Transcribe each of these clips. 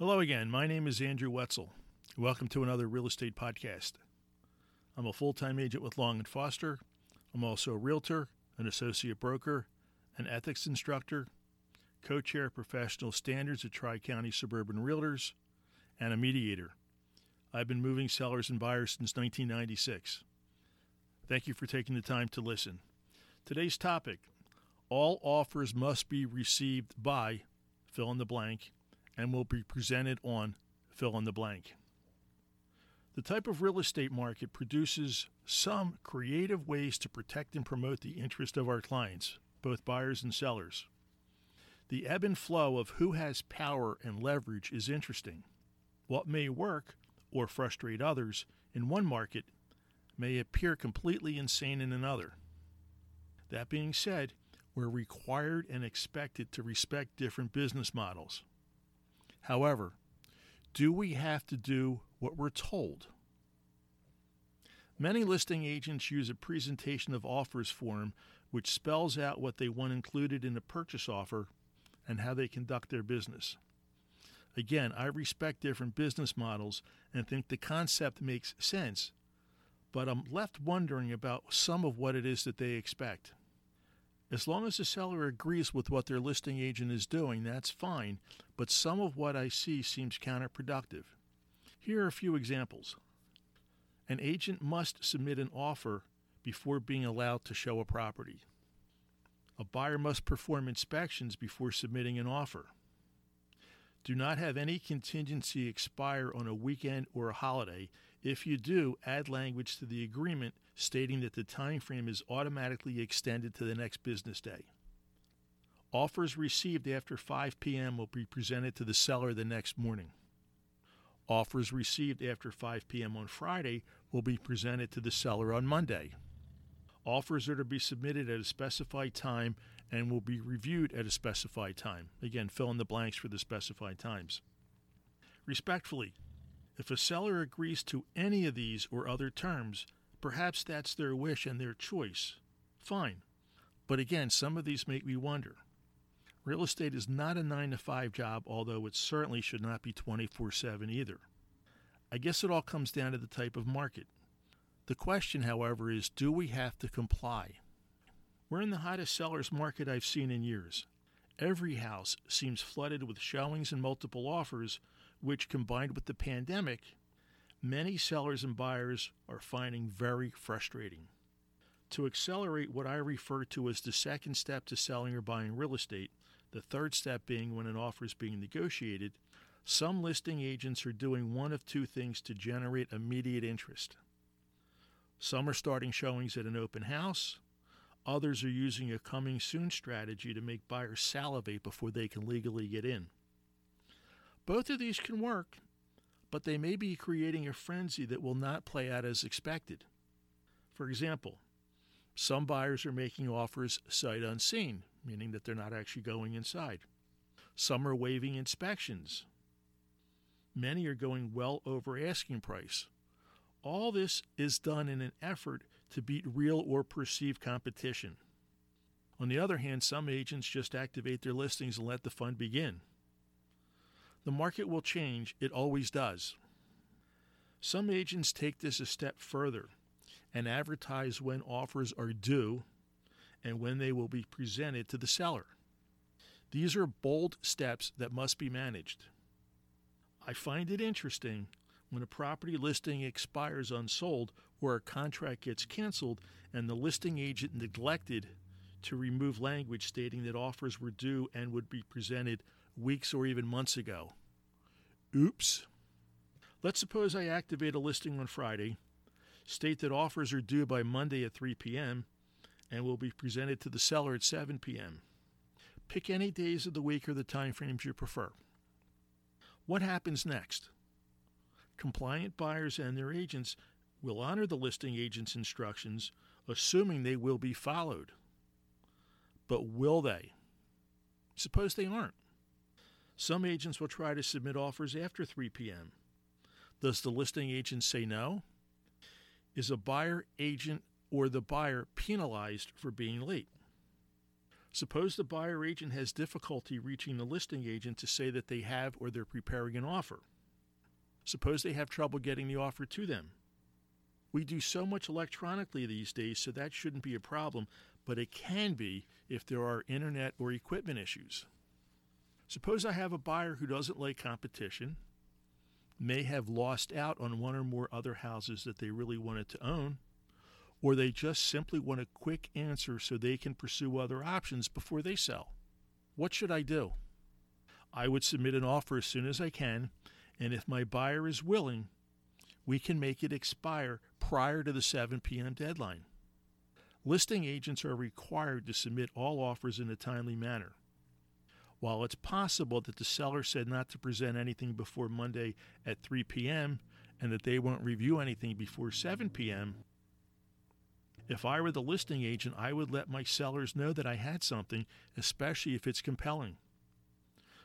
Hello again. My name is Andrew Wetzel. Welcome to another real estate podcast. I'm a full time agent with Long and Foster. I'm also a realtor, an associate broker, an ethics instructor, co chair of professional standards at Tri County Suburban Realtors, and a mediator. I've been moving sellers and buyers since 1996. Thank you for taking the time to listen. Today's topic all offers must be received by fill in the blank and will be presented on fill in the blank. The type of real estate market produces some creative ways to protect and promote the interest of our clients, both buyers and sellers. The ebb and flow of who has power and leverage is interesting. What may work or frustrate others in one market may appear completely insane in another. That being said, we're required and expected to respect different business models. However, do we have to do what we're told? Many listing agents use a presentation of offers form which spells out what they want included in a purchase offer and how they conduct their business. Again, I respect different business models and think the concept makes sense, but I'm left wondering about some of what it is that they expect. As long as the seller agrees with what their listing agent is doing, that's fine, but some of what I see seems counterproductive. Here are a few examples. An agent must submit an offer before being allowed to show a property. A buyer must perform inspections before submitting an offer. Do not have any contingency expire on a weekend or a holiday. If you do, add language to the agreement stating that the time frame is automatically extended to the next business day. Offers received after 5 p.m. will be presented to the seller the next morning. Offers received after 5 p.m. on Friday will be presented to the seller on Monday. Offers are to be submitted at a specified time and will be reviewed at a specified time. Again, fill in the blanks for the specified times. Respectfully, if a seller agrees to any of these or other terms, perhaps that's their wish and their choice. Fine. But again, some of these make me wonder. Real estate is not a 9 to 5 job, although it certainly should not be 24 7 either. I guess it all comes down to the type of market. The question, however, is do we have to comply? We're in the hottest seller's market I've seen in years. Every house seems flooded with showings and multiple offers, which, combined with the pandemic, many sellers and buyers are finding very frustrating. To accelerate what I refer to as the second step to selling or buying real estate, the third step being when an offer is being negotiated, some listing agents are doing one of two things to generate immediate interest. Some are starting showings at an open house, Others are using a coming soon strategy to make buyers salivate before they can legally get in. Both of these can work, but they may be creating a frenzy that will not play out as expected. For example, some buyers are making offers sight unseen, meaning that they're not actually going inside. Some are waiving inspections. Many are going well over asking price. All this is done in an effort to beat real or perceived competition. On the other hand, some agents just activate their listings and let the fun begin. The market will change, it always does. Some agents take this a step further and advertise when offers are due and when they will be presented to the seller. These are bold steps that must be managed. I find it interesting when a property listing expires unsold or a contract gets canceled and the listing agent neglected to remove language stating that offers were due and would be presented weeks or even months ago. Oops. Let's suppose I activate a listing on Friday, state that offers are due by Monday at 3 p.m., and will be presented to the seller at 7 p.m. Pick any days of the week or the time frames you prefer. What happens next? compliant buyers and their agents will honor the listing agent's instructions, assuming they will be followed. But will they? Suppose they aren't. Some agents will try to submit offers after 3 p.m. Does the listing agent say no? Is a buyer agent or the buyer penalized for being late? Suppose the buyer agent has difficulty reaching the listing agent to say that they have or they're preparing an offer. Suppose they have trouble getting the offer to them. We do so much electronically these days, so that shouldn't be a problem, but it can be if there are internet or equipment issues. Suppose I have a buyer who doesn't like competition, may have lost out on one or more other houses that they really wanted to own, or they just simply want a quick answer so they can pursue other options before they sell. What should I do? I would submit an offer as soon as I can, and if my buyer is willing, we can make it expire prior to the 7 p.m. deadline. Listing agents are required to submit all offers in a timely manner. While it's possible that the seller said not to present anything before Monday at 3 p.m. and that they won't review anything before 7 p.m., if I were the listing agent, I would let my sellers know that I had something, especially if it's compelling.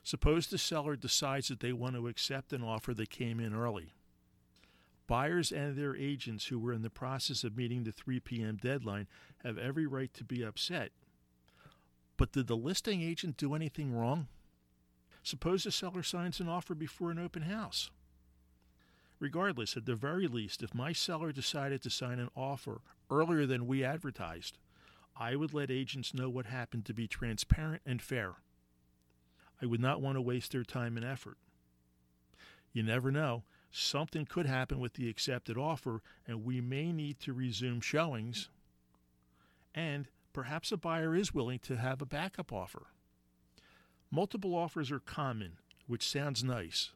Suppose the seller decides that they want to accept an offer that came in early. Buyers and their agents who were in the process of meeting the 3 p.m. deadline have every right to be upset. But did the listing agent do anything wrong? Suppose the seller signs an offer before an open house. Regardless, at the very least, if my seller decided to sign an offer earlier than we advertised, I would let agents know what happened to be transparent and fair. I would not want to waste their time and effort. You never know. Something could happen with the accepted offer, and we may need to resume showings. And perhaps a buyer is willing to have a backup offer. Multiple offers are common, which sounds nice.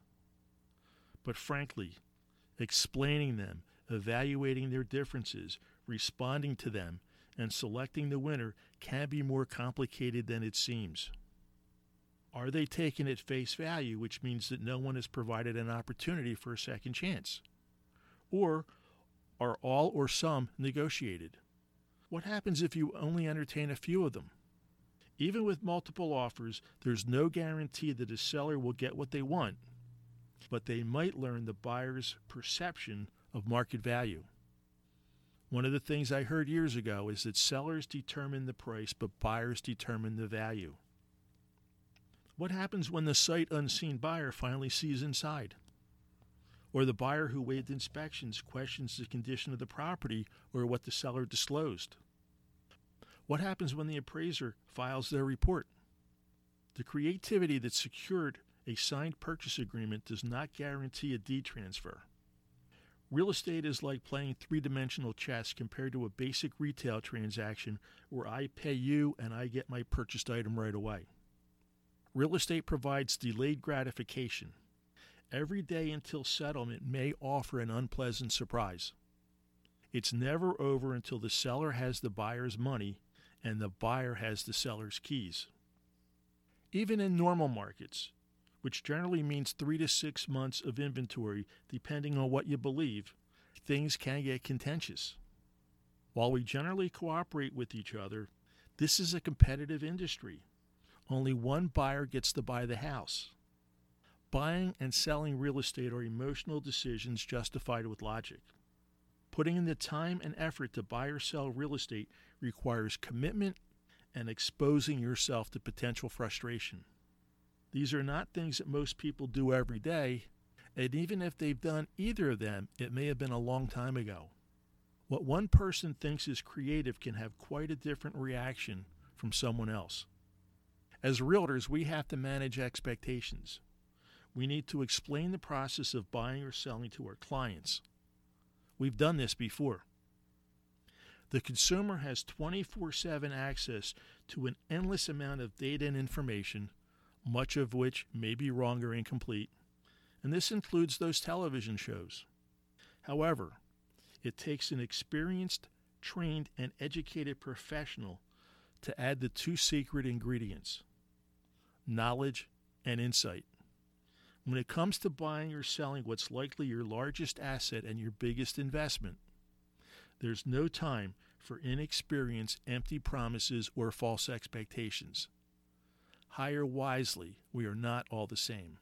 But frankly, explaining them, evaluating their differences, responding to them, and selecting the winner can be more complicated than it seems. Are they taken at face value, which means that no one has provided an opportunity for a second chance? Or are all or some negotiated? What happens if you only entertain a few of them? Even with multiple offers, there's no guarantee that a seller will get what they want, but they might learn the buyer's perception of market value. One of the things I heard years ago is that sellers determine the price, but buyers determine the value. What happens when the sight unseen buyer finally sees inside? Or the buyer who waived inspections questions the condition of the property or what the seller disclosed? What happens when the appraiser files their report? The creativity that secured a signed purchase agreement does not guarantee a deed transfer. Real estate is like playing three dimensional chess compared to a basic retail transaction where I pay you and I get my purchased item right away. Real estate provides delayed gratification. Every day until settlement may offer an unpleasant surprise. It's never over until the seller has the buyer's money and the buyer has the seller's keys. Even in normal markets, which generally means three to six months of inventory, depending on what you believe, things can get contentious. While we generally cooperate with each other, this is a competitive industry. Only one buyer gets to buy the house. Buying and selling real estate are emotional decisions justified with logic. Putting in the time and effort to buy or sell real estate requires commitment and exposing yourself to potential frustration. These are not things that most people do every day, and even if they've done either of them, it may have been a long time ago. What one person thinks is creative can have quite a different reaction from someone else. As realtors, we have to manage expectations. We need to explain the process of buying or selling to our clients. We've done this before. The consumer has 24 7 access to an endless amount of data and information much of which may be wrong or incomplete, and this includes those television shows. However, it takes an experienced, trained, and educated professional to add the two secret ingredients knowledge and insight. When it comes to buying or selling what's likely your largest asset and your biggest investment, there's no time for inexperience, empty promises, or false expectations. Hire wisely. We are not all the same.